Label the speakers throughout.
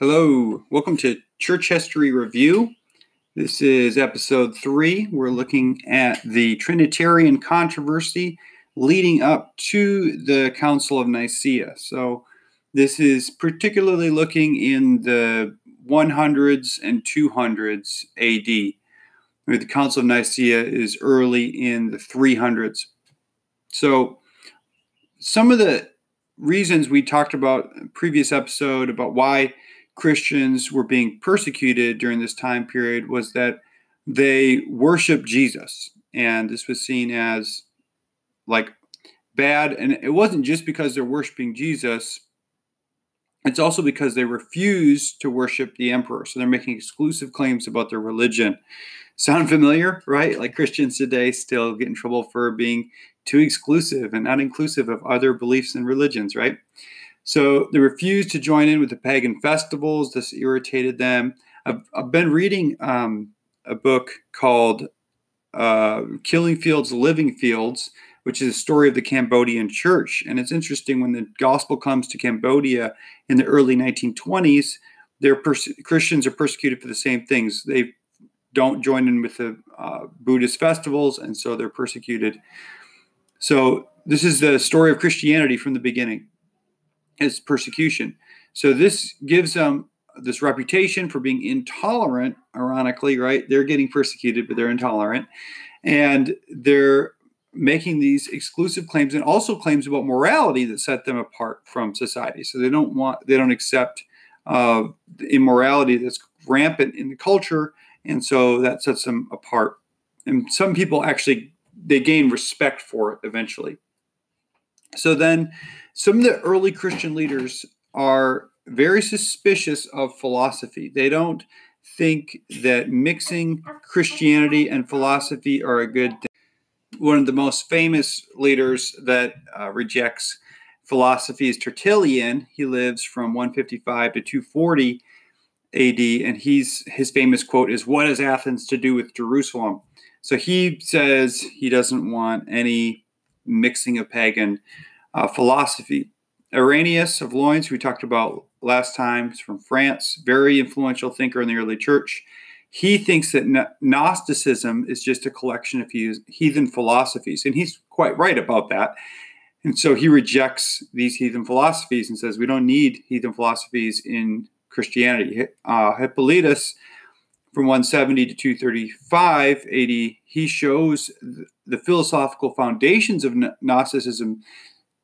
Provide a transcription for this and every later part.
Speaker 1: Hello, welcome to Church History Review. This is episode three. We're looking at the Trinitarian controversy leading up to the Council of Nicaea. So, this is particularly looking in the 100s and 200s AD. The Council of Nicaea is early in the 300s. So, some of the reasons we talked about previous episode about why Christians were being persecuted during this time period was that they worshiped Jesus. And this was seen as like bad. And it wasn't just because they're worshiping Jesus, it's also because they refused to worship the emperor. So they're making exclusive claims about their religion. Sound familiar, right? Like Christians today still get in trouble for being too exclusive and not inclusive of other beliefs and religions, right? So they refused to join in with the pagan festivals. This irritated them. I've, I've been reading um, a book called uh, Killing Fields, Living Fields, which is a story of the Cambodian church. And it's interesting when the gospel comes to Cambodia in the early 1920s, their pers- Christians are persecuted for the same things. They don't join in with the uh, Buddhist festivals, and so they're persecuted. So this is the story of Christianity from the beginning is persecution. So this gives them this reputation for being intolerant, ironically, right? They're getting persecuted, but they're intolerant. And they're making these exclusive claims and also claims about morality that set them apart from society. So they don't want, they don't accept uh, immorality that's rampant in the culture. And so that sets them apart. And some people actually, they gain respect for it eventually. So then some of the early Christian leaders are very suspicious of philosophy. They don't think that mixing Christianity and philosophy are a good thing. One of the most famous leaders that uh, rejects philosophy is Tertullian. He lives from 155 to 240 AD, and he's his famous quote is, "What has Athens to do with Jerusalem?" So he says he doesn't want any mixing of pagan uh, philosophy. Irenaeus of Lyons, we talked about last time, is from France, very influential thinker in the early church. He thinks that Gnosticism is just a collection of heathen philosophies, and he's quite right about that. And so he rejects these heathen philosophies and says we don't need heathen philosophies in Christianity. Uh, Hippolytus, from 170 to 235 AD, he shows the philosophical foundations of Gnosticism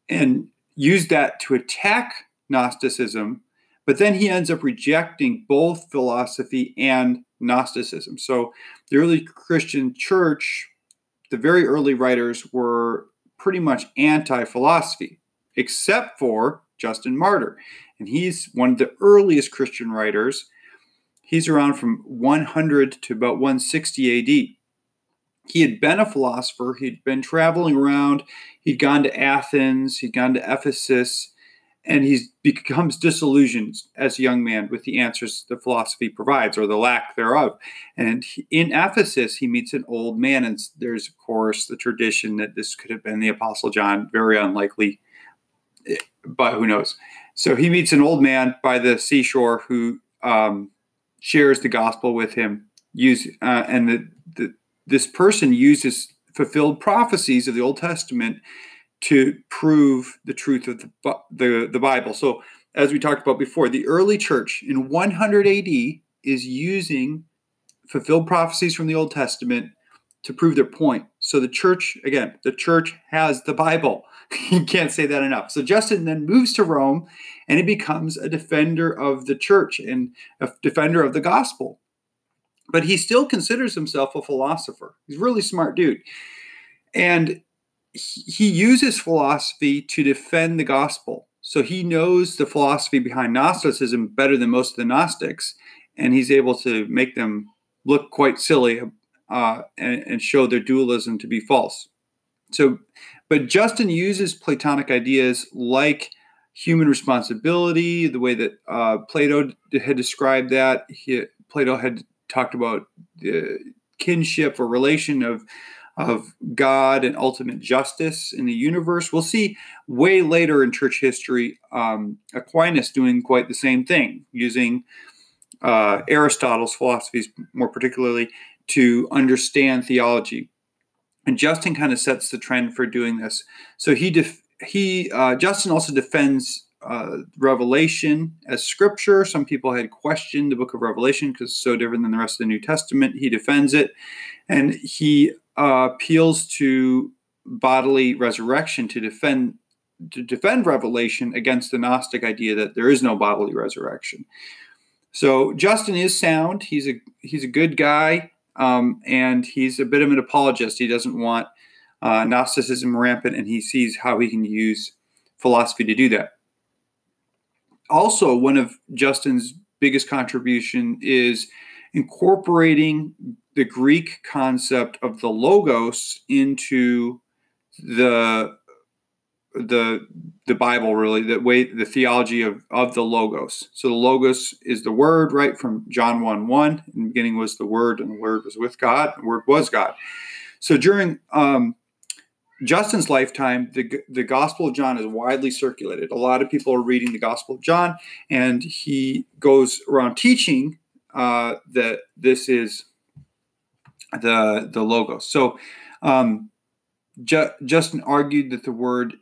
Speaker 1: and used that to attack Gnosticism, but then he ends up rejecting both philosophy and Gnosticism. So the early Christian church, the very early writers were pretty much anti philosophy, except for Justin Martyr. And he's one of the earliest Christian writers. He's around from 100 to about 160 AD he had been a philosopher. He'd been traveling around. He'd gone to Athens. He'd gone to Ephesus. And he becomes disillusioned as a young man with the answers the philosophy provides or the lack thereof. And in Ephesus, he meets an old man. And there's, of course, the tradition that this could have been the Apostle John. Very unlikely, eh, but who knows? So he meets an old man by the seashore who um, shares the gospel with him. Use uh, and the, the this person uses fulfilled prophecies of the Old Testament to prove the truth of the, the, the Bible. So, as we talked about before, the early church in 100 AD is using fulfilled prophecies from the Old Testament to prove their point. So, the church, again, the church has the Bible. you can't say that enough. So, Justin then moves to Rome and he becomes a defender of the church and a defender of the gospel but he still considers himself a philosopher. He's a really smart dude. And he uses philosophy to defend the gospel. So he knows the philosophy behind Gnosticism better than most of the Gnostics, and he's able to make them look quite silly uh, and, and show their dualism to be false. So, but Justin uses Platonic ideas like human responsibility, the way that uh, Plato had described that. He, Plato had talked about the kinship or relation of of God and ultimate justice in the universe. We'll see way later in church history um, Aquinas doing quite the same thing, using uh, Aristotle's philosophies more particularly to understand theology. And Justin kind of sets the trend for doing this. So he def- he uh, Justin also defends uh, Revelation as scripture. Some people had questioned the book of Revelation because it's so different than the rest of the New Testament. He defends it, and he uh, appeals to bodily resurrection to defend to defend Revelation against the Gnostic idea that there is no bodily resurrection. So Justin is sound. He's a he's a good guy, um, and he's a bit of an apologist. He doesn't want uh, Gnosticism rampant, and he sees how he can use philosophy to do that. Also, one of Justin's biggest contribution is incorporating the Greek concept of the logos into the the the Bible really the way the theology of of the logos. So the logos is the word right from John 1 1. In the beginning was the word and the word was with God, the word was God. So during um, Justin's lifetime, the, the Gospel of John is widely circulated. A lot of people are reading the Gospel of John, and he goes around teaching uh, that this is the the logos. So um, Ju- Justin argued that the word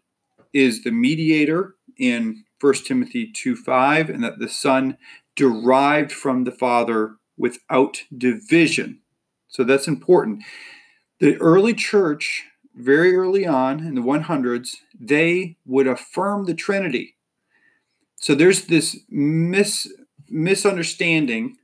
Speaker 1: is the mediator in 1 Timothy 2 5, and that the Son derived from the Father without division. So that's important. The early church, very early on in the 100s, they would affirm the Trinity. So there's this mis- misunderstanding,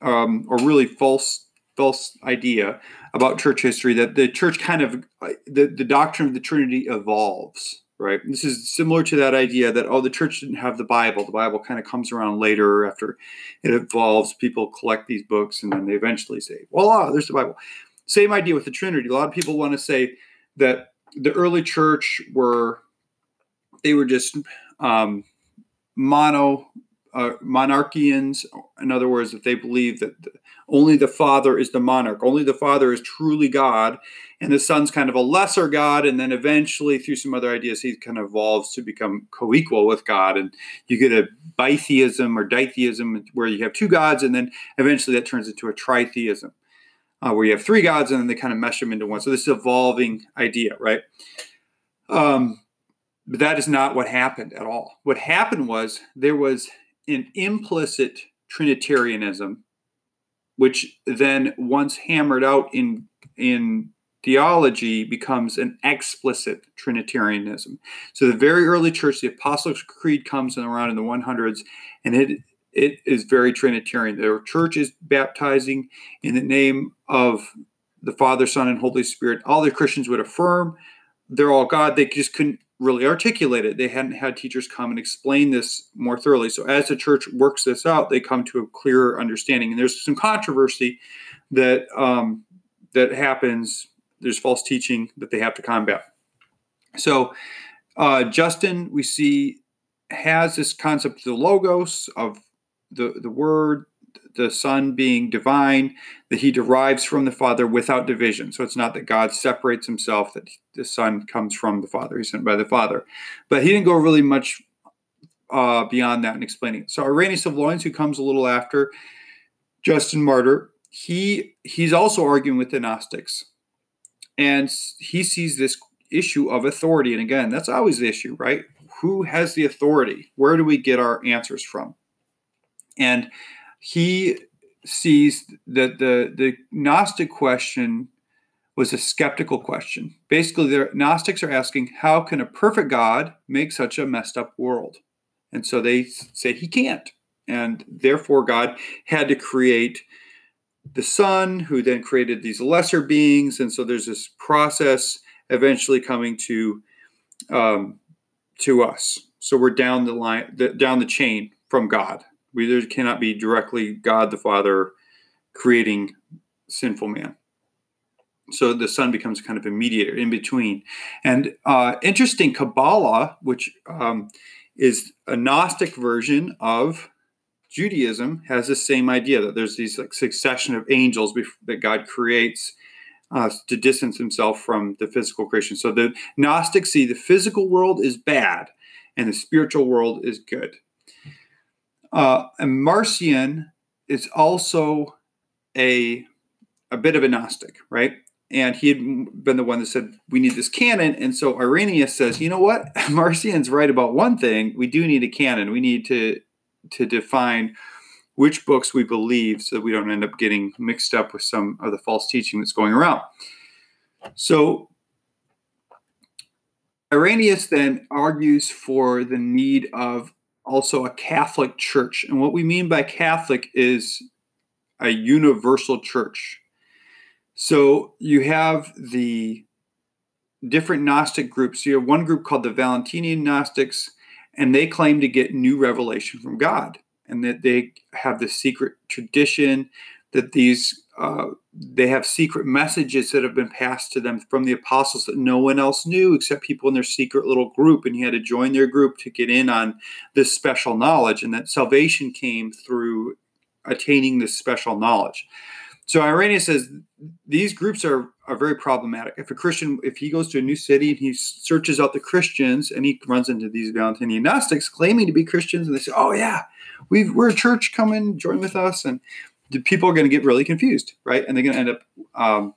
Speaker 1: um, or really false false idea about church history that the church kind of the, the doctrine of the trinity evolves right? This is similar to that idea that oh the church didn't have the bible. The bible kind of comes around later after it evolves. People collect these books and then they eventually say voila there's the bible. Same idea with the trinity. A lot of people want to say that the early church were they were just um, mono uh, monarchians in other words that they believe that only the Father is the monarch. Only the Father is truly God, and the Son's kind of a lesser God. And then eventually, through some other ideas, he kind of evolves to become co equal with God. And you get a bitheism or ditheism where you have two gods, and then eventually that turns into a tritheism. Uh, where you have three gods and then they kind of mesh them into one. So this evolving idea, right? Um, but that is not what happened at all. What happened was there was an implicit Trinitarianism which then once hammered out in in theology becomes an explicit Trinitarianism. So the very early church, the Apostles' Creed comes around in the 100s, and it it is very Trinitarian. The church is baptizing in the name of the Father, Son, and Holy Spirit. All the Christians would affirm they're all God. They just couldn't really articulate it. They hadn't had teachers come and explain this more thoroughly. So as the church works this out, they come to a clearer understanding. And there's some controversy that um, that happens. There's false teaching that they have to combat. So uh, Justin, we see, has this concept of the logos of the the word, the Son being divine, that he derives from the Father without division. So it's not that God separates himself, that the Son comes from the Father, he's sent by the Father. But he didn't go really much uh, beyond that in explaining it. So Irenaeus of Lyons, who comes a little after Justin Martyr, he he's also arguing with the Gnostics. And he sees this issue of authority. And again, that's always the issue, right? Who has the authority? Where do we get our answers from? And he sees that the the Gnostic question was a skeptical question. Basically, the Gnostics are asking, how can a perfect God make such a messed up world? And so they say he can't. And therefore, God had to create the Son, who then created these lesser beings. And so there's this process eventually coming to um, to us. So we're down the line, the, down the chain from God. We there cannot be directly God the Father creating sinful man. So the Son becomes kind of a mediator in between. And uh, interesting, Kabbalah, which um, is a Gnostic version of Judaism, has the same idea that there's these like succession of angels that God creates uh, to distance himself from the physical creation. So the Gnostics see the physical world is bad and the spiritual world is good. Uh, and Marcion is also a a bit of a Gnostic, right? And he had been the one that said we need this canon. And so Irenaeus says, you know what, Marcion's right about one thing. We do need a canon. We need to to define which books we believe so that we don't end up getting mixed up with some of the false teaching that's going around. So Irenaeus then argues for the need of also a Catholic church. And what we mean by Catholic is a universal church. So you have the different Gnostic groups. You have one group called the Valentinian Gnostics, and they claim to get new revelation from God and that they have the secret tradition that these uh, they have secret messages that have been passed to them from the apostles that no one else knew except people in their secret little group and you had to join their group to get in on this special knowledge and that salvation came through attaining this special knowledge so Irenaeus says these groups are, are very problematic. If a Christian, if he goes to a new city and he searches out the Christians and he runs into these Valentinian Gnostics claiming to be Christians, and they say, "Oh yeah, we are a church, come and join with us," and people are going to get really confused, right? And they're going to end up um,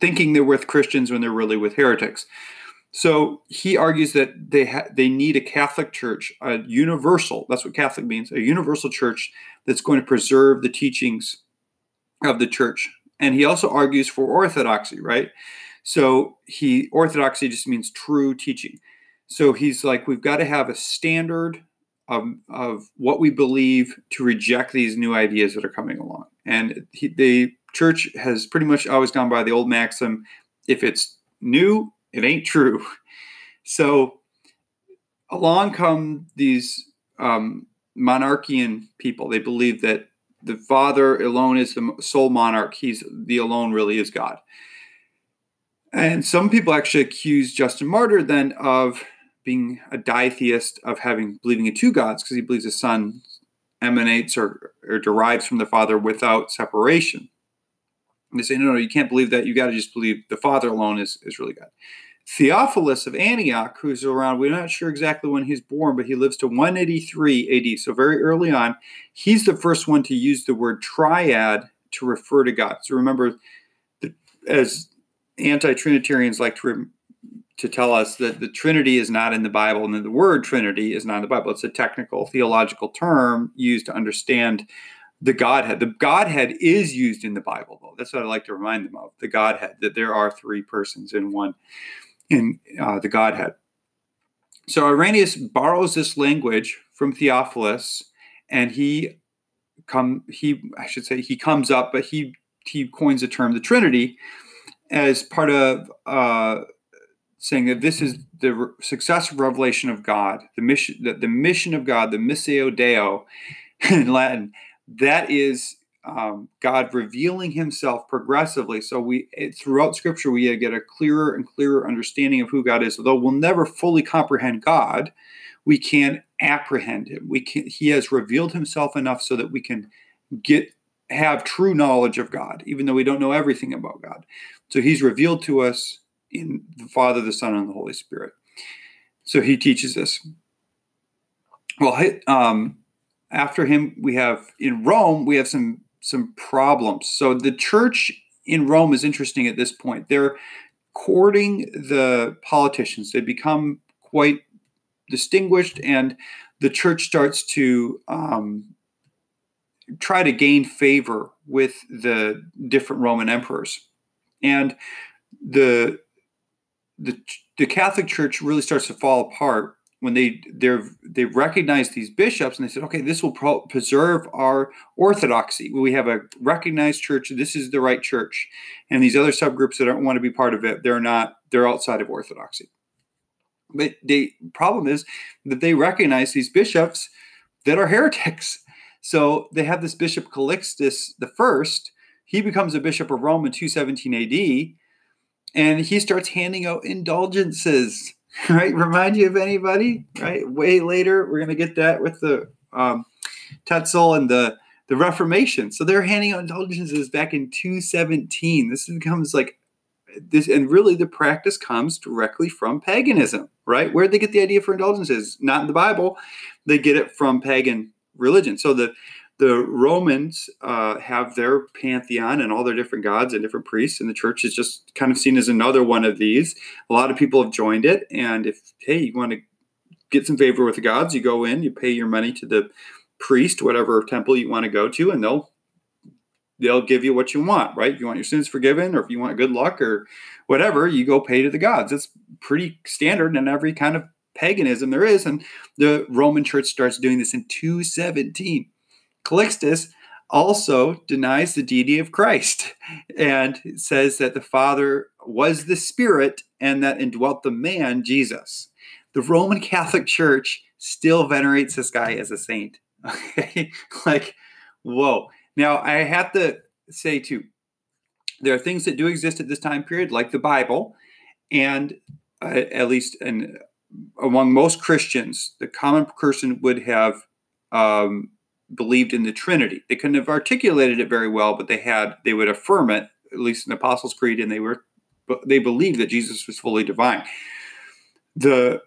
Speaker 1: thinking they're with Christians when they're really with heretics. So he argues that they ha- they need a Catholic church, a universal. That's what Catholic means, a universal church that's going to preserve the teachings of the church. And he also argues for orthodoxy, right? So he orthodoxy just means true teaching. So he's like, we've got to have a standard of, of what we believe to reject these new ideas that are coming along. And he, the church has pretty much always gone by the old maxim if it's new, it ain't true. So along come these um, monarchian people. They believe that the Father alone is the sole monarch. He's the alone really is God. And some people actually accuse Justin Martyr then of being a ditheist, of having believing in two gods, because he believes the Son emanates or, or derives from the Father without separation. And they say, no, no, you can't believe that. You got to just believe the Father alone is, is really God. Theophilus of Antioch, who's around, we're not sure exactly when he's born, but he lives to 183 AD, so very early on. He's the first one to use the word triad to refer to God. So remember, as anti Trinitarians like to, to tell us, that the Trinity is not in the Bible, and that the word Trinity is not in the Bible. It's a technical theological term used to understand the Godhead. The Godhead is used in the Bible, though. That's what I like to remind them of the Godhead, that there are three persons in one in uh, the Godhead. So Irenaeus borrows this language from Theophilus, and he come he I should say he comes up, but he he coins the term the Trinity as part of uh, saying that this is the re- successive revelation of God, the mission the, the mission of God, the missio Deo in Latin. That is um, God revealing Himself progressively. So we throughout Scripture we get a clearer and clearer understanding of who God is. Although we'll never fully comprehend God, we can apprehend Him. We can. He has revealed Himself enough so that we can get have true knowledge of God, even though we don't know everything about God. So He's revealed to us in the Father, the Son, and the Holy Spirit. So He teaches us. Well, um, after him, we have in Rome, we have some some problems. So the church in Rome is interesting at this point. They're courting the politicians. They become quite distinguished, and the church starts to um, try to gain favor with the different Roman emperors. And the the the Catholic Church really starts to fall apart when they they they recognize these bishops and they said, okay, this will pro- preserve our orthodoxy. We have a recognized church. This is the right church, and these other subgroups that don't want to be part of it, they're not. They're outside of orthodoxy. But the problem is that they recognize these bishops that are heretics. So they have this bishop Calixtus the first. He becomes a bishop of Rome in 217 AD, and he starts handing out indulgences right? Remind you of anybody, right? Way later, we're going to get that with the um, Tetzel and the the Reformation. So they're handing out indulgences back in 217. This becomes like this, and really the practice comes directly from paganism, right? Where did they get the idea for indulgences? Not in the Bible. They get it from pagan religion. So the the Romans uh, have their pantheon and all their different gods and different priests, and the church is just kind of seen as another one of these. A lot of people have joined it, and if hey, you want to get some favor with the gods, you go in, you pay your money to the priest, whatever temple you want to go to, and they'll they'll give you what you want, right? If you want your sins forgiven, or if you want good luck, or whatever, you go pay to the gods. It's pretty standard in every kind of paganism there is, and the Roman Church starts doing this in 217. Calixtus also denies the deity of Christ and says that the Father was the Spirit and that indwelt the man, Jesus. The Roman Catholic Church still venerates this guy as a saint. Okay, like, whoa. Now, I have to say, too, there are things that do exist at this time period, like the Bible, and uh, at least and among most Christians, the common person would have um, believed in the Trinity. They couldn't have articulated it very well, but they had they would affirm it, at least in the Apostles' Creed, and they were they believed that Jesus was fully divine. The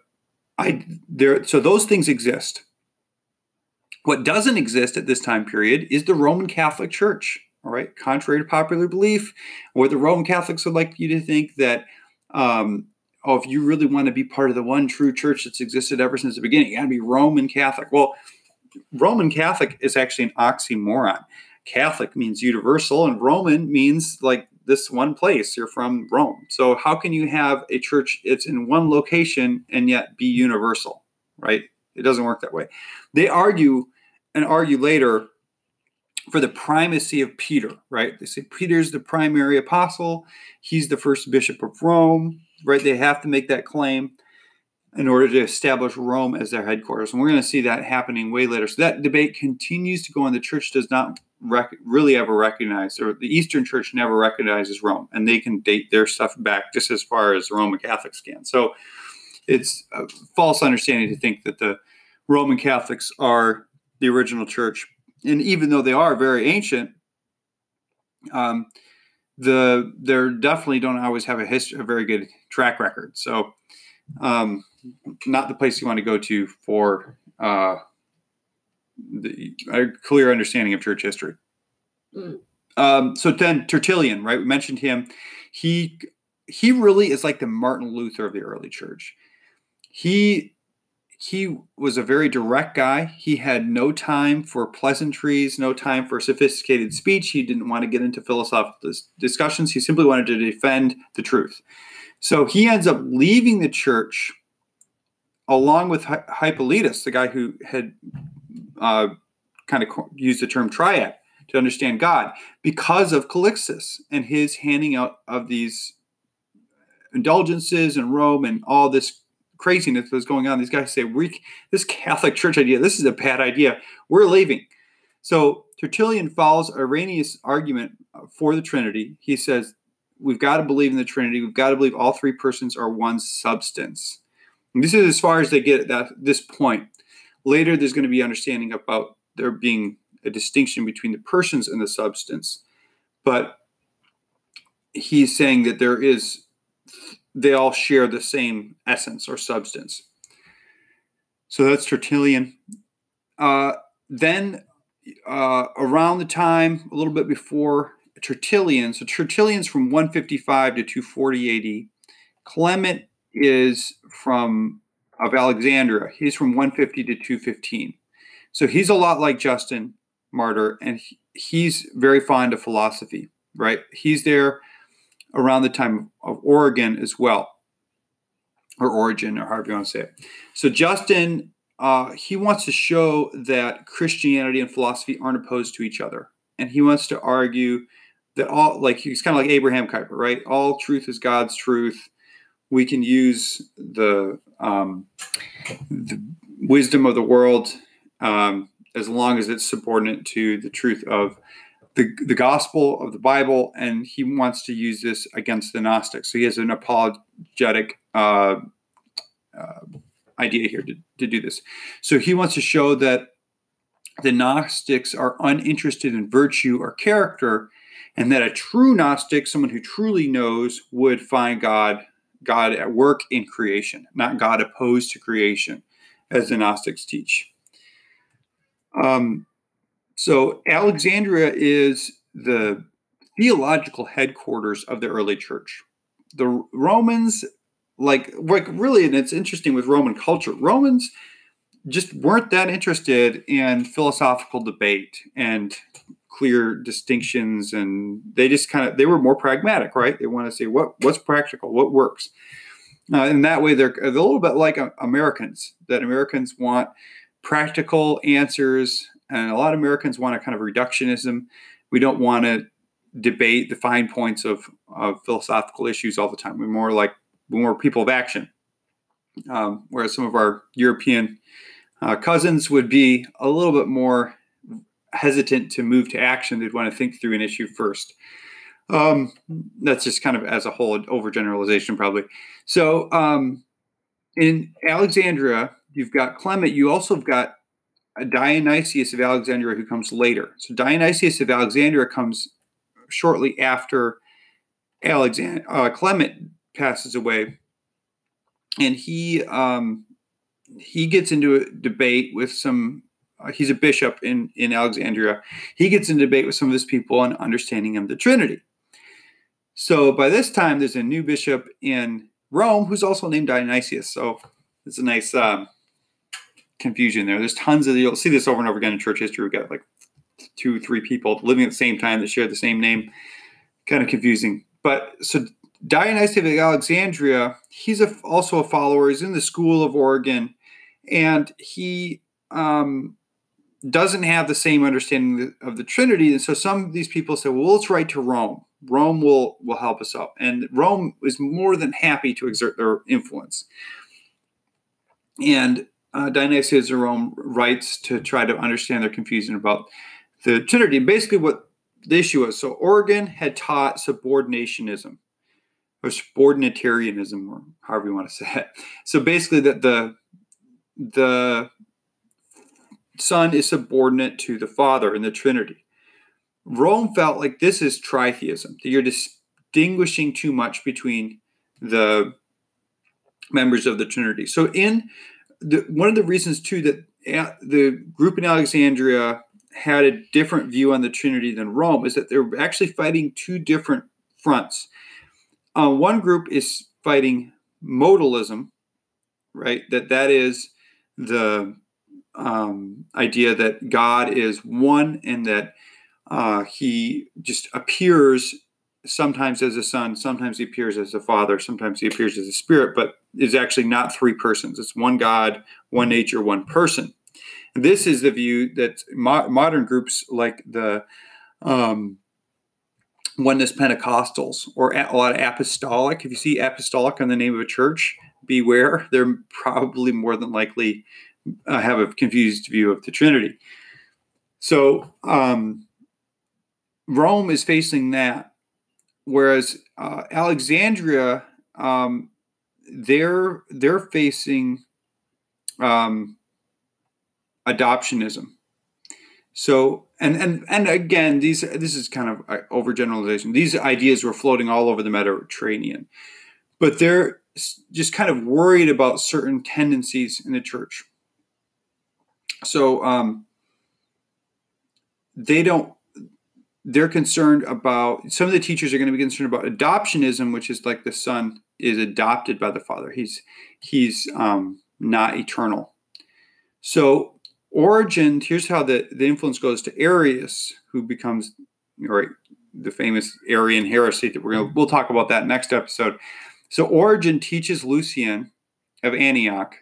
Speaker 1: I there so those things exist. What doesn't exist at this time period is the Roman Catholic Church. All right, contrary to popular belief, what the Roman Catholics would like you to think that, um, oh, if you really want to be part of the one true church that's existed ever since the beginning, you got to be Roman Catholic. Well, Roman Catholic is actually an oxymoron. Catholic means universal, and Roman means like this one place. You're from Rome. So, how can you have a church it's in one location and yet be universal, right? It doesn't work that way. They argue and argue later for the primacy of Peter, right? They say Peter's the primary apostle, he's the first bishop of Rome, right? They have to make that claim in order to establish Rome as their headquarters. And we're going to see that happening way later. So that debate continues to go on. The church does not rec- really ever recognize, or the Eastern Church never recognizes Rome, and they can date their stuff back just as far as the Roman Catholics can. So it's a false understanding to think that the Roman Catholics are the original church. And even though they are very ancient, um, the they definitely don't always have a history, a very good track record. So um, not the place you want to go to for uh, the, a clear understanding of church history. Mm. Um, so then Tertullian, right? We mentioned him. He he really is like the Martin Luther of the early church. He he was a very direct guy. He had no time for pleasantries, no time for sophisticated speech. He didn't want to get into philosophical discussions. He simply wanted to defend the truth. So he ends up leaving the church along with Hippolytus, the guy who had uh, kind of used the term triad to understand God, because of Calixtus and his handing out of these indulgences in Rome and all this craziness that was going on. These guys say, "We this Catholic Church idea, this is a bad idea. We're leaving." So Tertullian follows Irenaeus' argument for the Trinity. He says, "We've got to believe in the Trinity. We've got to believe all three persons are one substance." This is as far as they get at that this point. Later, there's going to be understanding about there being a distinction between the persons and the substance, but he's saying that there is they all share the same essence or substance. So that's Tertullian. Uh, then, uh, around the time, a little bit before Tertullian, so Tertullian's from 155 to 240 AD. Clement is from of Alexandria. He's from 150 to 215. So he's a lot like Justin Martyr, and he, he's very fond of philosophy, right? He's there around the time of Origen as well, or Origen, or however you want to say it. So Justin, uh, he wants to show that Christianity and philosophy aren't opposed to each other, and he wants to argue that all, like he's kind of like Abraham Kuyper, right? All truth is God's truth. We can use the um, the wisdom of the world um, as long as it's subordinate to the truth of the, the gospel of the Bible, and he wants to use this against the Gnostics. So he has an apologetic uh, uh, idea here to, to do this. So he wants to show that the Gnostics are uninterested in virtue or character, and that a true Gnostic, someone who truly knows, would find God God at work in creation, not God opposed to creation, as the Gnostics teach. Um, so Alexandria is the theological headquarters of the early church. The Romans, like, like really, and it's interesting with Roman culture. Romans just weren't that interested in philosophical debate and clear distinctions and they just kind of they were more pragmatic right? They want to say what what's practical? What works? Uh, in that way they're, they're, a little bit like uh, americans that americans want practical answers and a lot of americans want a kind of reductionism. We don't want to debate the fine points of, of philosophical issues all the time. We're more like we're more people of action. Um, whereas some of our european uh, cousins would be a little bit more hesitant to move to action. They'd want to think through an issue first. Um, that's just kind of as a whole overgeneralization, probably. So um, in Alexandria, you've got Clement. You also have got Dionysius of Alexandria who comes later. So Dionysius of Alexandria comes shortly after Alexander uh, Clement passes away, and he um, he gets into a debate with some uh, he's a bishop in, in Alexandria. He gets in debate with some of his people on understanding of the Trinity. So by this time, there's a new bishop in Rome who's also named Dionysius. So it's a nice um, confusion there. There's tons of you'll see this over and over again in church history. We've got like two, three people living at the same time that share the same name. Kind of confusing. But so Dionysius of Alexandria, he's a, also a follower. He's in the school of Origen, and he um, doesn't have the same understanding of the Trinity. And so some of these people say, well, let's write to Rome. Rome will, will help us out. And Rome is more than happy to exert their influence. And uh, Dionysius of Rome writes to try to understand their confusion about the Trinity. And basically, what the issue is so Origen had taught subordinationism or subordinatarianism, or however you want to say it. So basically, that the the Son is subordinate to the Father in the Trinity. Rome felt like this is tritheism, that you're distinguishing too much between the members of the Trinity. So, in the, one of the reasons, too, that the group in Alexandria had a different view on the Trinity than Rome is that they're actually fighting two different fronts. Uh, one group is fighting modalism, right? That that is the um, idea that God is one and that uh, he just appears sometimes as a son, sometimes he appears as a father, sometimes he appears as a spirit, but is actually not three persons. It's one God, one nature, one person. This is the view that mo- modern groups like the um, oneness Pentecostals or a lot of apostolic. If you see apostolic on the name of a church, beware. They're probably more than likely uh, have a confused view of the Trinity. So um, Rome is facing that, whereas uh, Alexandria, um, they're they're facing um, adoptionism. So and and and again, these this is kind of uh, overgeneralization. These ideas were floating all over the Mediterranean, but they're just kind of worried about certain tendencies in the church. So um, they don't. They're concerned about some of the teachers are going to be concerned about adoptionism, which is like the son is adopted by the father. He's he's um, not eternal. So Origen. here's how the, the influence goes to Arius, who becomes or the famous Arian heresy that we're going to we'll talk about that next episode. So Origen teaches Lucian of Antioch.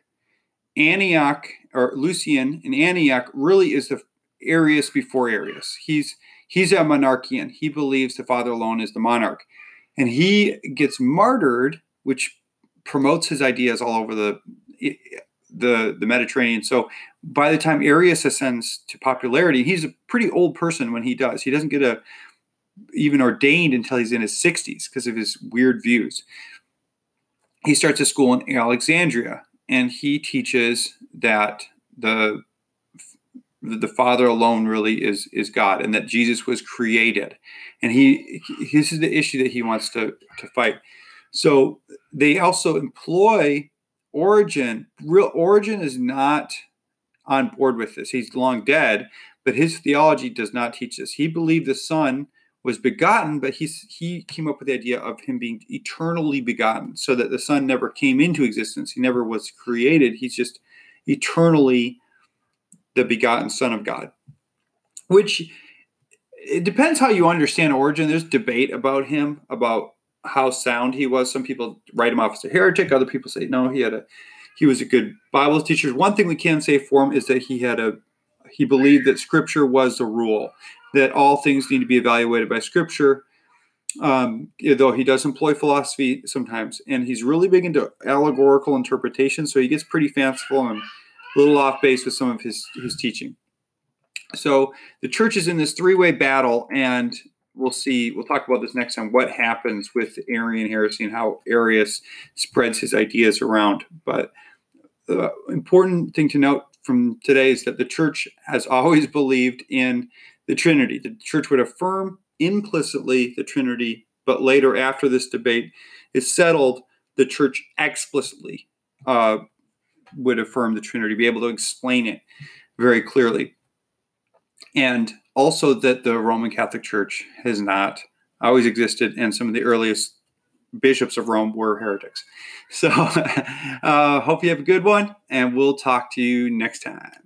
Speaker 1: Antioch or Lucian in Antioch really is the Arius before Arius. He's he's a monarchian. He believes the Father alone is the monarch, and he gets martyred, which promotes his ideas all over the the the Mediterranean. So by the time Arius ascends to popularity, he's a pretty old person when he does. He doesn't get a even ordained until he's in his 60s because of his weird views. He starts a school in Alexandria and he teaches that the the Father alone really is is God, and that Jesus was created, and he this is the issue that he wants to to fight. So they also employ Origen. Real Origen is not on board with this. He's long dead, but his theology does not teach this. He believed the Son was begotten, but he's, he came up with the idea of him being eternally begotten, so that the Son never came into existence. He never was created. He's just eternally the begotten Son of God. Which it depends how you understand Origen. There's debate about him, about how sound he was. Some people write him off as a heretic. Other people say no, he had a he was a good Bible teacher. One thing we can say for him is that he had a he believed that Scripture was the rule that all things need to be evaluated by Scripture. Um, though he does employ philosophy sometimes, and he's really big into allegorical interpretation, so he gets pretty fanciful and a little off base with some of his his teaching. So the church is in this three-way battle, and we'll see. We'll talk about this next time. What happens with Arian heresy and how Arius spreads his ideas around. But the important thing to note from today is that the church has always believed in the Trinity. The church would affirm implicitly the Trinity, but later, after this debate is settled, the church explicitly uh, would affirm the Trinity, be able to explain it very clearly. And also that the Roman Catholic Church has not always existed, and some of the earliest bishops of Rome were heretics. So, uh, hope you have a good one, and we'll talk to you next time.